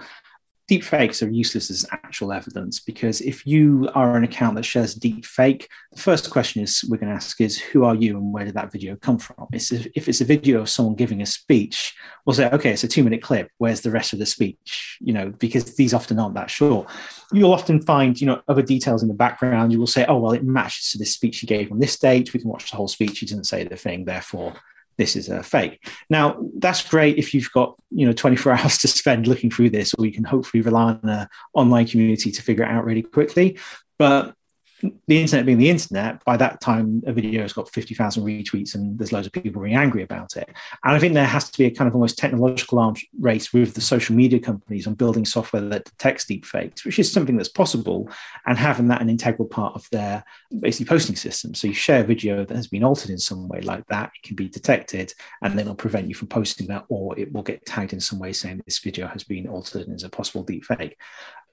Speaker 3: deep fakes are useless as actual evidence because if you are an account that shares deep fake, the first question is we're going to ask is who are you and where did that video come from? It's, if it's a video of someone giving a speech, we'll say, okay, it's a two minute clip. Where's the rest of the speech? You know, because these often aren't that short. You'll often find, you know, other details in the background. You will say, oh, well, it matches to this speech he gave on this date. We can watch the whole speech. He didn't say the thing. Therefore, this is a fake. Now, that's great if you've got you know 24 hours to spend looking through this, or you can hopefully rely on an online community to figure it out really quickly. But the internet being the internet, by that time a video has got 50,000 retweets and there's loads of people being angry about it. And I think there has to be a kind of almost technological arms race with the social media companies on building software that detects deepfakes, which is something that's possible, and having that an integral part of their basically posting system. So you share a video that has been altered in some way like that, it can be detected and then it'll prevent you from posting that, or it will get tagged in some way saying this video has been altered and is a possible deepfake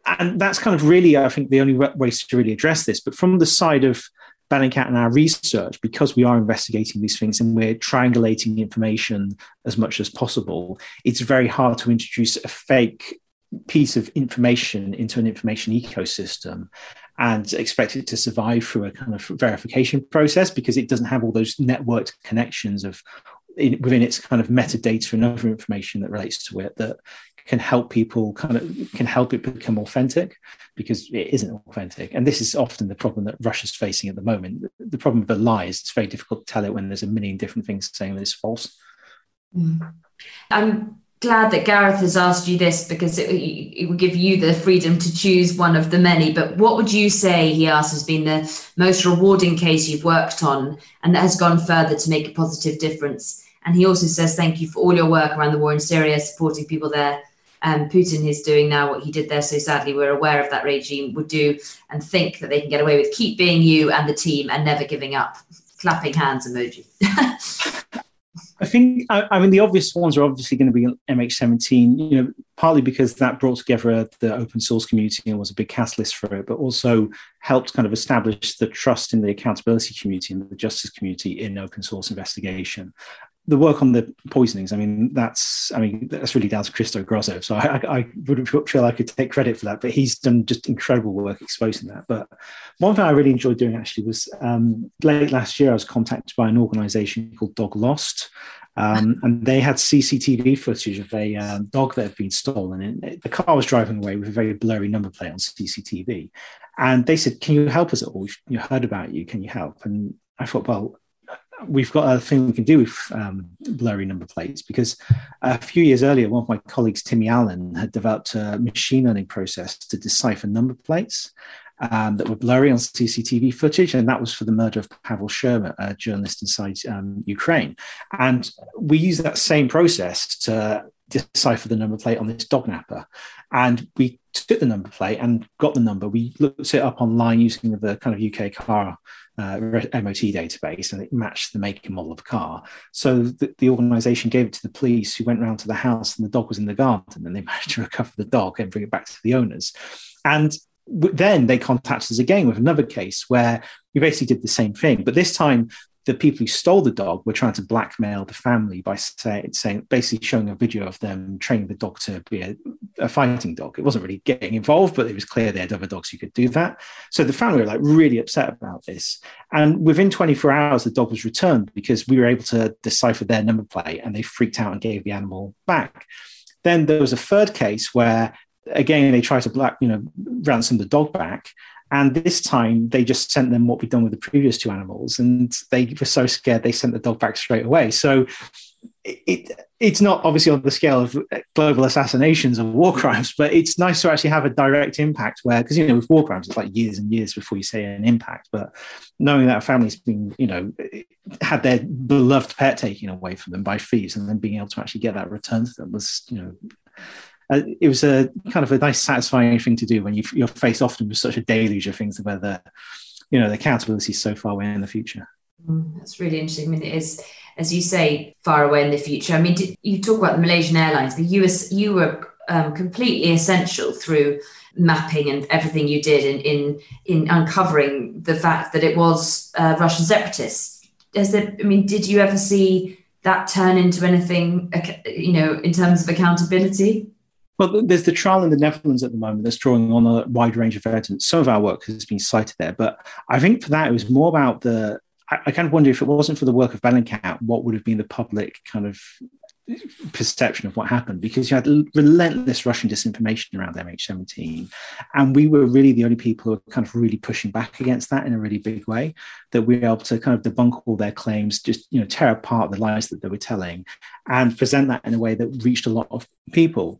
Speaker 3: and that's kind of really, I think, the only way to really address this. But from the side of Bellingcat and our research, because we are investigating these things and we're triangulating information as much as possible, it's very hard to introduce a fake piece of information into an information ecosystem and expect it to survive through a kind of verification process because it doesn't have all those networked connections of in, within its kind of metadata and other information that relates to it that can help people kind of can help it become authentic because it isn't authentic. And this is often the problem that russia's facing at the moment. The problem of a lie is it's very difficult to tell it when there's a million different things saying that it's false.
Speaker 2: Mm. i'm glad that gareth has asked you this because it, it will give you the freedom to choose one of the many. But what would you say he asks has been the most rewarding case you've worked on and that has gone further to make a positive difference? And he also says thank you for all your work around the war in syria supporting people there um, Putin is doing now what he did there so sadly we're aware of that regime would do and think that they can get away with keep being you and the team and never giving up. Clapping hands emoji.
Speaker 3: I think, I, I, mean, the obvious ones are obviously going to be MH17, you know, partly because that brought together the open source community and was a big catalyst for it, but also helped kind of establish the trust in the accountability community and the justice community in open source investigation the work on the poisonings, I mean, that's I mean that's really down to Christo Grozev. So I, I, wouldn't feel I could take credit for that, but he's done just incredible work exposing that. But one thing I really enjoyed doing actually was um, late last year I was contacted by an organisation called Dog Lost, um, and they had CCTV footage of a um, dog that had been stolen. And it, the car was driving away with a very blurry number plate on CCTV. And they said, "Can you help us at all? We've heard about you. Can you help?" And I thought, well, we've got a thing we can do with um, blurry number plates because a few years earlier, one of my colleagues, Timmy Allen, had developed a machine learning process to decipher number plates um, that were blurry on CCTV footage, and that was for the murder of Pavel Sheremet, a journalist inside um, Ukraine. And we used that same process to decipher the number plate on this dog napper. And we took the number plate and got the number. We looked it up online using the kind of UK car uh, MOT database and it matched the make and model of the car. So the, the organization gave it to the police who went round to the house and the dog was in the garden and they managed to recover the dog and bring it back to the owners. And then they contacted us again with another case where we basically did the same thing, but this time the people who stole the dog were trying to blackmail the family by say, saying, basically showing a video of them training the dog to be a, a, fighting dog. It wasn't really getting involved, but it was clear they had other dogs who could do that. So the family were like really upset about this. And within 24 hours, the dog was returned because we were able to decipher their number plate and they freaked out and gave the animal back. Then there was a third case where again they tried to black, you know, ransom the dog back and this time they just sent them what we'd done with the previous two animals, and they were so scared they sent the dog back straight away. So it, it's not obviously on the scale of global assassinations or war crimes, but it's nice to actually have a direct impact where, because you know, with war crimes, it's like years and years before you say an impact. But knowing that a family's been, you know, had their beloved pet taken away from them by thieves, and then being able to actually get that returned to them was, you know, uh, it was a kind of a nice, satisfying thing to do when you, you're faced often with such a deluge of things where the, you know, the accountability is so far away in the future.
Speaker 2: Mm, that's really interesting. I mean, it is, as you say, far away in the future. I mean, did, you talk about the Malaysian Airlines, but you you were um, completely essential through mapping and everything you did in in, in uncovering the fact that it was uh, Russian separatists. Has there, I mean, did you ever see that turn into anything, you know, in terms of accountability?
Speaker 3: Well, there's the trial in the Netherlands at the moment that's drawing on a wide range of evidence. Some of our work has been cited there, but I think for that it was more about the. I, I kind of wonder if it wasn't for the work of Bellingcat, what would have been the public kind of perception of what happened because you had relentless Russian disinformation around MH17. And we were really the only people who were kind of really pushing back against that in a really big way, that we were able to kind of debunk all their claims, just, you know, tear apart the lies that they were telling and present that in a way that reached a lot of people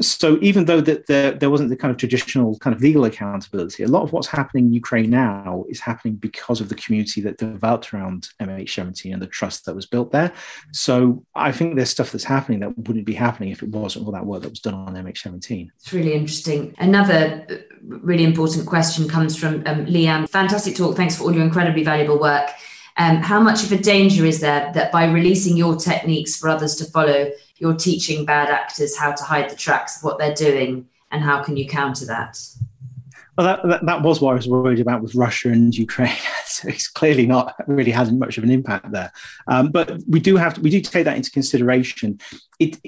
Speaker 3: so even though that there, there wasn't the kind of traditional kind of legal accountability, a lot of what's happening in Ukraine now is happening because of the community that developed around MH17 and the trust that was built there. So I think there's stuff that's happening that wouldn't be happening if it wasn't all that work that was done on MH17.
Speaker 2: It's really interesting. Another uh, really important question comes from um. Fantastic talk. Thanks for all your incredibly valuable work. Um, how much of a danger is there that by releasing your techniques for others to follow, you're teaching bad actors how to hide the tracks of what they're doing, and how can you counter that?
Speaker 3: Well, that, that, that, was what I was worried about with Russia and Ukraine. so it's clearly not really had much of an impact there. Um, but we do have to, we do take that into consideration. It,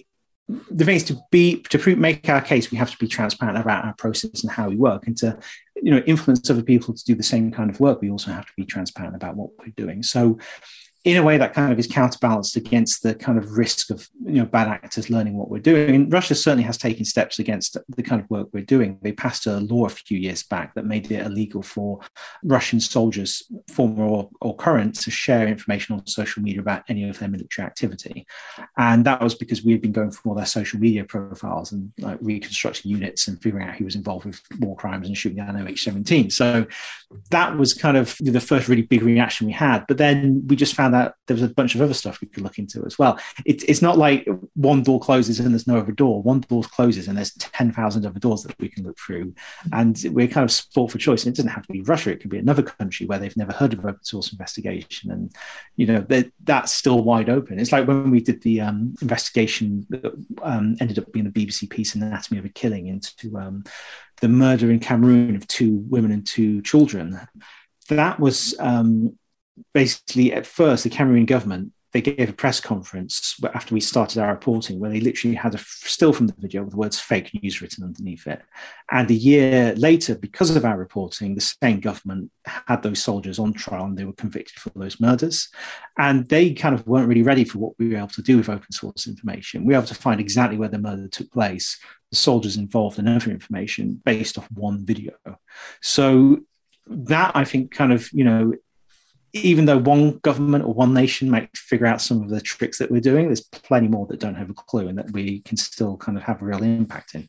Speaker 3: the thing is to be to make our case, we have to be transparent about our process and how we work, and to you know influence other people to do the same kind of work. We also have to be transparent about what we're doing. So in a way that kind of is counterbalanced against the kind of risk of you know bad actors learning what we're doing. And Russia certainly has taken steps against the kind of work we're doing. They passed a law a few years back that made it illegal for Russian soldiers, former or, or current, to share information on social media about any of their military activity. And that was because we had been going through all their social media profiles and like reconstructing units and figuring out who was involved with war crimes and shooting down MH17. So that was kind of the first really big reaction we had. But then we just found that there was a bunch of other stuff we could look into as well. It, it's not like one door closes and there's no other door. One door closes and there's 10,000 other doors that we can look through. And we're kind of sport for choice. And it doesn't have to be Russia. It could be another country where they've never heard of open source investigation. And, you know, that's still wide open. It's like when we did the um, investigation that um, ended up being the BBC piece Anatomy of a Killing into um, the murder in Cameroon of two women and two children. That was um, basically at first the Cameroon government they gave a press conference after we started our reporting where they literally had a still from the video with the words fake news written underneath it. And a year later, because of our reporting, the same government had those soldiers on trial and they were convicted for those murders. And they kind of weren't really ready for what we were able to do with open source information. We were able to find exactly where the murder took place, the soldiers involved, and other information based off one video. So that I think kind of, you know, even though one government or one nation might figure out some of the tricks that we're doing, there's plenty more that don't have a clue and that we can still kind of have a real impact in.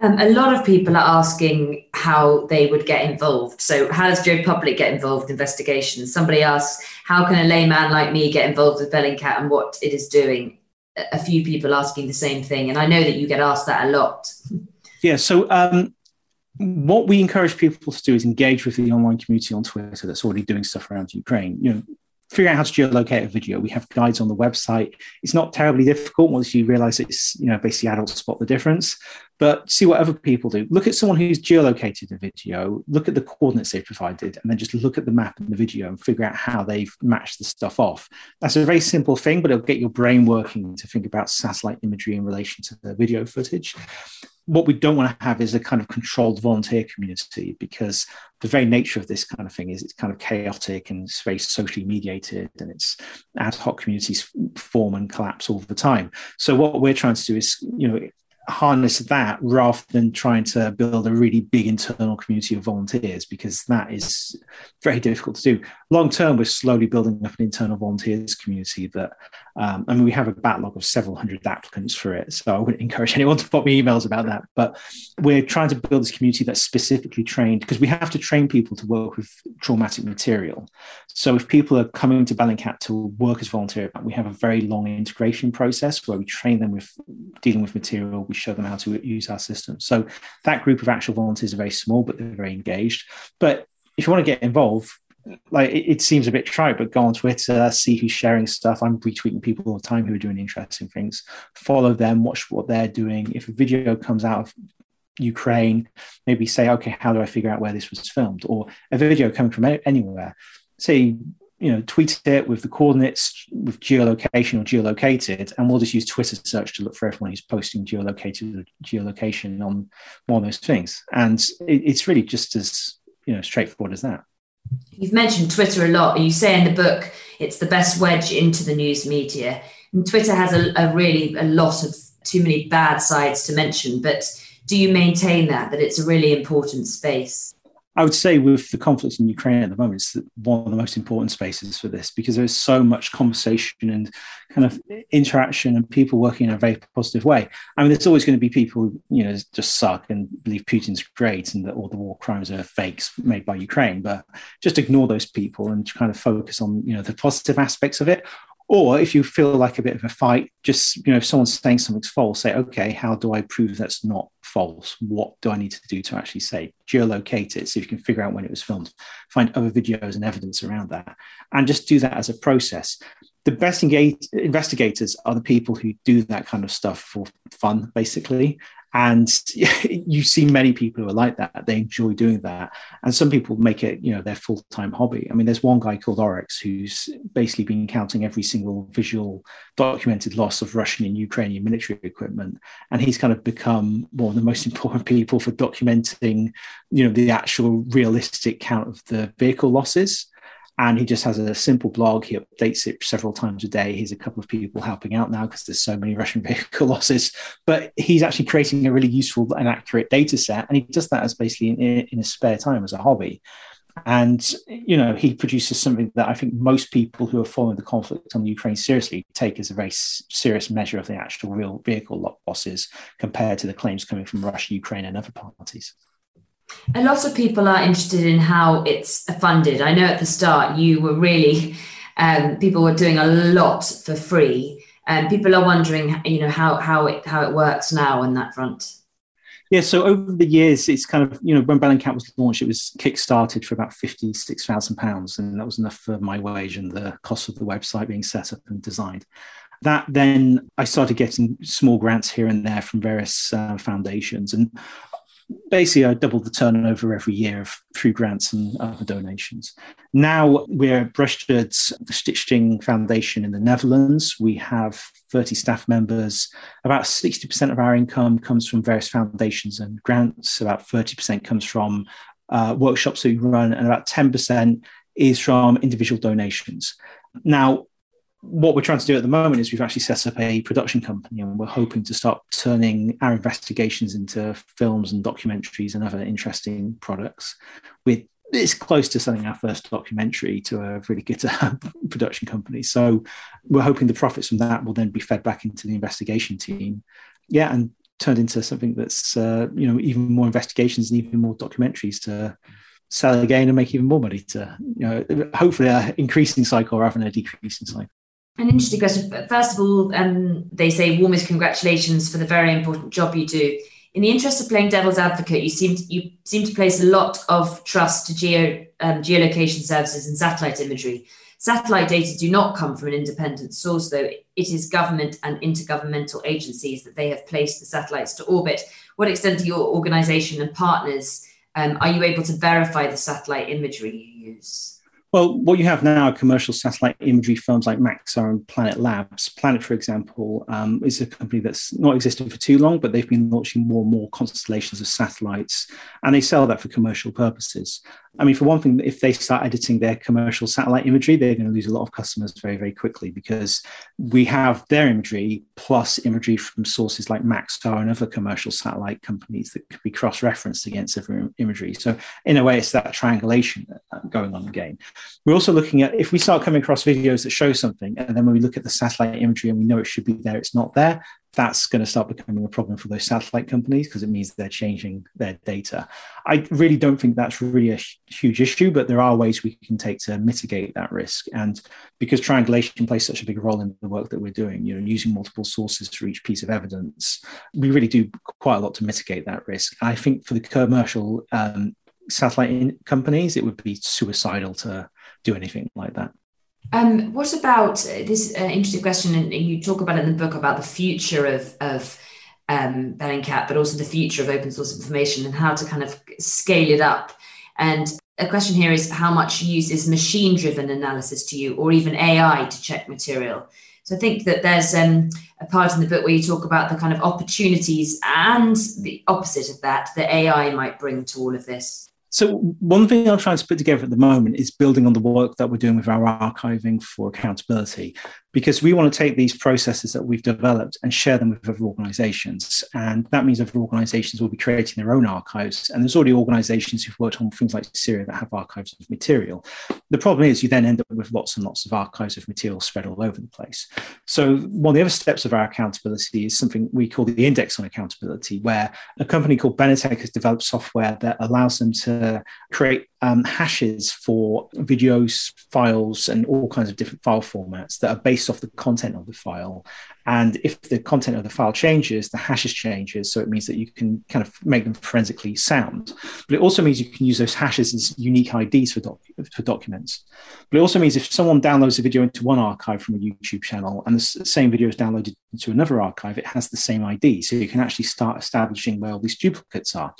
Speaker 2: Um, a lot of people are asking how they would get involved. So, how does Joe Public get involved in investigations? Somebody asks, how can a layman like me get involved with Bellingcat and what it is doing? A few people asking the same thing, and I know that you get asked that a lot.
Speaker 3: Yeah. So, um, what we encourage people to do is engage with the online community on Twitter that's already doing stuff around Ukraine. You know, figuring out how to geolocate a video. We have guides on the website. It's not terribly difficult once you realize it's, you know, basically adults spot the difference. But see what other people do. Look at someone who's geolocated a video, look at the coordinates they've provided, and then just look at the map and the video and figure out how they've matched the stuff off. That's a very simple thing, but it'll get your brain working to think about satellite imagery in relation to the video footage what we don't want to have is a kind of controlled volunteer community because the very nature of this kind of thing is it's kind of chaotic and it's very socially mediated and it's ad hoc communities form and collapse all the time. So what we're trying to do is, you know, harness that rather than trying to build a really big internal community of volunteers because that is very difficult to do. Long term, we're slowly building up an internal volunteers community that, um, I mean, we have a backlog of several hundred applicants for it. So I wouldn't encourage anyone to pop me emails about that. But we're trying to build this community that's specifically trained because we have to train people to work with traumatic material. So if people are coming to Bellingcat to work as volunteers, we have a very long integration process where we train them with dealing with material. We show them how to use our system. So that group of actual volunteers are very small, but they're very engaged. But if you want to get involved, like it, it, seems a bit trite, but go on Twitter, see who's sharing stuff. I'm retweeting people all the time who are doing interesting things. Follow them, watch what they're doing. If a video comes out of Ukraine, maybe say, okay, how do I figure out where this was filmed? Or a video coming from anywhere, say, you know, tweet it with the coordinates with geolocation or geolocated, and we'll just use Twitter search to look for everyone who's posting geolocated or geolocation on one of those things. And it, it's really just as you know straightforward as that.
Speaker 2: You've mentioned Twitter a lot. You say in the book it's the best wedge into the news media. And Twitter has a, a really a lot of too many bad sides to mention, but do you maintain that that it's a really important space?
Speaker 3: I would say with the conflict in Ukraine at the moment, it's one of the most important spaces for this because there's so much conversation and kind of interaction and people working in a very positive way. I mean, there's always going to be people who, you know, just suck and believe Putin's great and that all the war crimes are fakes made by Ukraine, but just ignore those people and kind of focus on, you know, the positive aspects of it or if you feel like a bit of a fight, just, you know, if someone's saying something's false, say, okay, how do I prove that's not false? What do I need to do to actually say? Geolocate it so you can figure out when it was filmed, find other videos and evidence around that, and just do that as a process. The best engage- investigators are the people who do that kind of stuff for fun, basically. And you see many people who are like that. They enjoy doing that. And some people make it, you know, their full-time hobby. I mean, there's one guy called Oryx who's basically been counting every single visual documented loss of Russian and Ukrainian military equipment. And he's kind of become one of the most important people for documenting, you know, the actual realistic count of the vehicle losses and he just has a simple blog. He updates it several times a day. He's a couple of people helping out now because there's so many Russian vehicle losses. But he's actually creating a really useful and accurate data set, and he does that as basically in, in his spare time as a hobby. And you know, he produces something that I think most people who are following the conflict on Ukraine seriously take as a very serious measure of the actual real vehicle losses compared to the claims coming from Russia, Ukraine, and other parties.
Speaker 2: A lot of people are interested in how it's funded. I know at the start you were really, um, people were doing a lot for free. And um, people are wondering, you know, how how it how it works now on that front.
Speaker 3: Yeah, so over the years, it's kind of you know when Bellingcat was launched, it was kick-started for about fifty six thousand pounds, and that was enough for my wage and the cost of the website being set up and designed. That then I started getting small grants here and there from various uh, foundations, and basically I doubled the turnover every year through grants and other donations. Now we're Brushsted's Stichting Foundation in the Netherlands. We have 30 staff members. About 60% of our income comes from various foundations and grants. About 30% comes from uh, workshops that we run, and about 10% is from individual donations. Now, what we're trying to do at the moment is we've actually set up a production company and we're hoping to start turning our investigations into films and documentaries and other interesting products with it's close to selling our first documentary to a really good production company. So we're hoping the profits from that will then be fed back into the investigation team. Yeah and turned into something that's uh, you know even more investigations and even more documentaries to sell again and make even more money to you know hopefully a increasing cycle rather than a decreasing cycle
Speaker 2: an interesting question. First of all, um, they say warmest congratulations for the very important job you do. In the interest of playing devil's advocate, you seem to, you seem to place a lot of trust to geo um, geolocation services and satellite imagery. Satellite data do not come from an independent source, though. It is government and intergovernmental agencies that they have placed the satellites to orbit. What extent do your organisation and partners um, are you able to verify the satellite imagery you use?
Speaker 3: Well, what you have now are commercial satellite imagery firms like Maxar and Planet Labs. Planet, for example, um, is a company that's not existed for too long, but they've been launching more and more constellations of satellites, and they sell that for commercial purposes. I mean, for one thing, if they start editing their commercial satellite imagery, they're going to lose a lot of customers very, very quickly because we have their imagery plus imagery from sources like Maxar and other commercial satellite companies that could be cross referenced against other imagery. So, in a way, it's that triangulation uh, going on again. We're also looking at if we start coming across videos that show something, and then when we look at the satellite imagery and we know it should be there, it's not there, that's going to start becoming a problem for those satellite companies because it means they're changing their data. I really don't think that's really a huge issue, but there are ways we can take to mitigate that risk. And because triangulation plays such a big role in the work that we're doing, you know, using multiple sources for each piece of evidence, we really do quite a lot to mitigate that risk. I think for the commercial um, satellite companies, it would be suicidal to do anything like that.
Speaker 2: Um, what about uh, this uh, interesting question? And you talk about it in the book about the future of of um, Bellingcat, but also the future of open source information and how to kind of scale it up. And a question here is how much use is machine driven analysis to you, or even AI to check material? So I think that there's um, a part in the book where you talk about the kind of opportunities and the opposite of that that AI might bring to all of this.
Speaker 3: So one thing I'm trying to put together at the moment is building on the work that we're doing with our archiving for accountability, because we want to take these processes that we've developed and share them with other organizations. And that means other organizations will be creating their own archives. And there's already organizations who've worked on things like Syria that have archives of material. The problem is you then end up with lots and lots of archives of material spread all over the place. So one of the other steps of our accountability is something we call the index on accountability, where a company called Benetech has developed software that allows them to create um, hashes for videos, files, and all kinds of different file formats that are based off the content of the file. And if the content of the file changes, the hashes changes. So it means that you can kind of make them forensically sound. But it also means you can use those hashes as unique IDs for, doc- for documents. But it also means if someone downloads a video into one archive from a YouTube channel and the same video is downloaded into another archive, it has the same ID. So you can actually start establishing where all these duplicates are.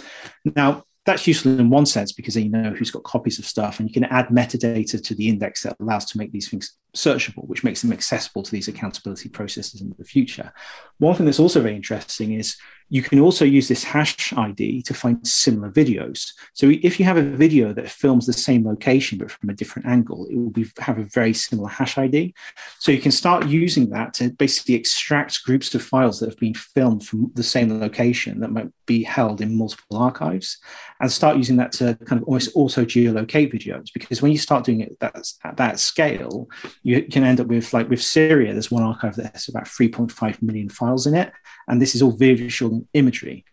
Speaker 3: Now, that's useful in one sense because then you know who's got copies of stuff and you can add metadata to the index that allows to make these things searchable, which makes them accessible to these accountability processes in the future. One thing that's also very interesting is you can also use this hash ID to find similar videos. So if you have a video that films the same location but from a different angle, it will be, have a very similar hash ID. So you can start using that to basically extract groups of files that have been filmed from the same location that might be held in multiple archives and start using that to kind of almost auto geolocate videos. Because when you start doing it that, at that scale, you can end up with like with Syria, there's one archive that has about 3.5 million files in it. And this is all visual imagery.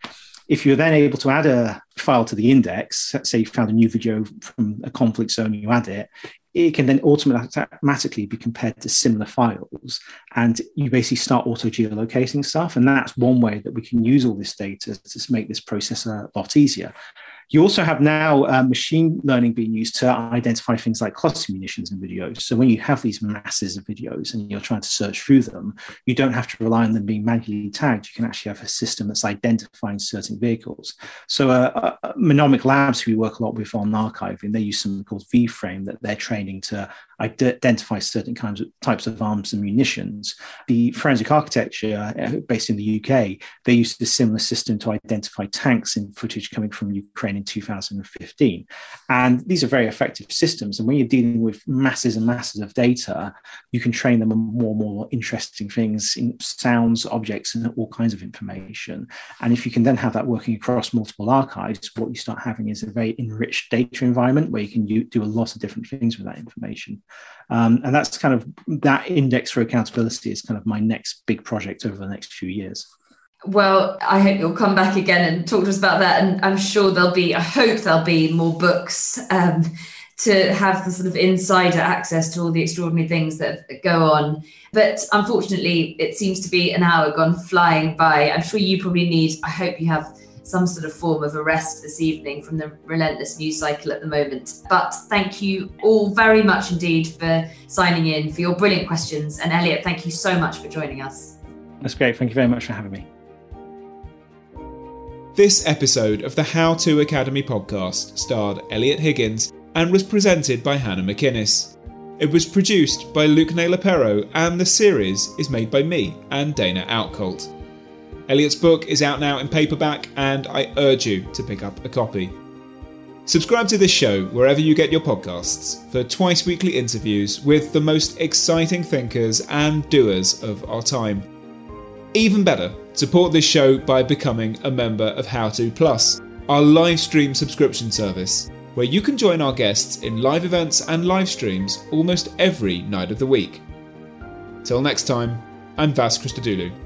Speaker 3: If you're then able to add a file to the index, say you found a new video from a conflict zone, you add it, it can then automatically be compared to similar files. And you basically start auto geolocating stuff. And that's one way that we can use all this data to make this process a lot easier. You also have now uh, machine learning being used to identify things like cluster munitions in videos. So when you have these masses of videos and you're trying to search through them, you don't have to rely on them being manually tagged. You can actually have a system that's identifying certain vehicles. So uh, uh, Mnemonic Labs, who we work a lot with on archiving, they use something called VFrame that they're training to identify certain kinds of types of arms and munitions. The forensic architecture uh, based in the UK, they used a similar system to identify tanks in footage coming from Ukraine in 2015. And these are very effective systems. And when you're dealing with masses and masses of data, you can train them on more and more interesting things in sounds, objects, and all kinds of information. And if you can then have that working across multiple archives, what you start having is a very enriched data environment where you can do a lot of different things with that information. Um, and that's kind of that index for accountability is kind of my next big project over the next few years.
Speaker 2: Well, I hope you'll come back again and talk to us about that. And I'm sure there'll be, I hope there'll be more books um, to have the sort of insider access to all the extraordinary things that go on. But unfortunately, it seems to be an hour gone flying by. I'm sure you probably need, I hope you have some sort of form of arrest this evening from the relentless news cycle at the moment. But thank you all very much indeed for signing in, for your brilliant questions. And Eliot, thank you so much for joining us.
Speaker 3: That's great. Thank you very much for having me.
Speaker 1: This episode of the How To Academy podcast starred Eliot Higgins and was presented by Hannah McInnes. It was produced by Luke Naylor Perro, and the series is made by me and Dana Outcolt. Eliot's book is out now in paperback, and I urge you to pick up a copy. Subscribe to this show wherever you get your podcasts for twice weekly interviews with the most exciting thinkers and doers of our time. Even better, support this show by becoming a member of How To Plus, our live stream subscription service, where you can join our guests in live events and live streams almost every night of the week. Till next time, I'm Vas Christodoulou.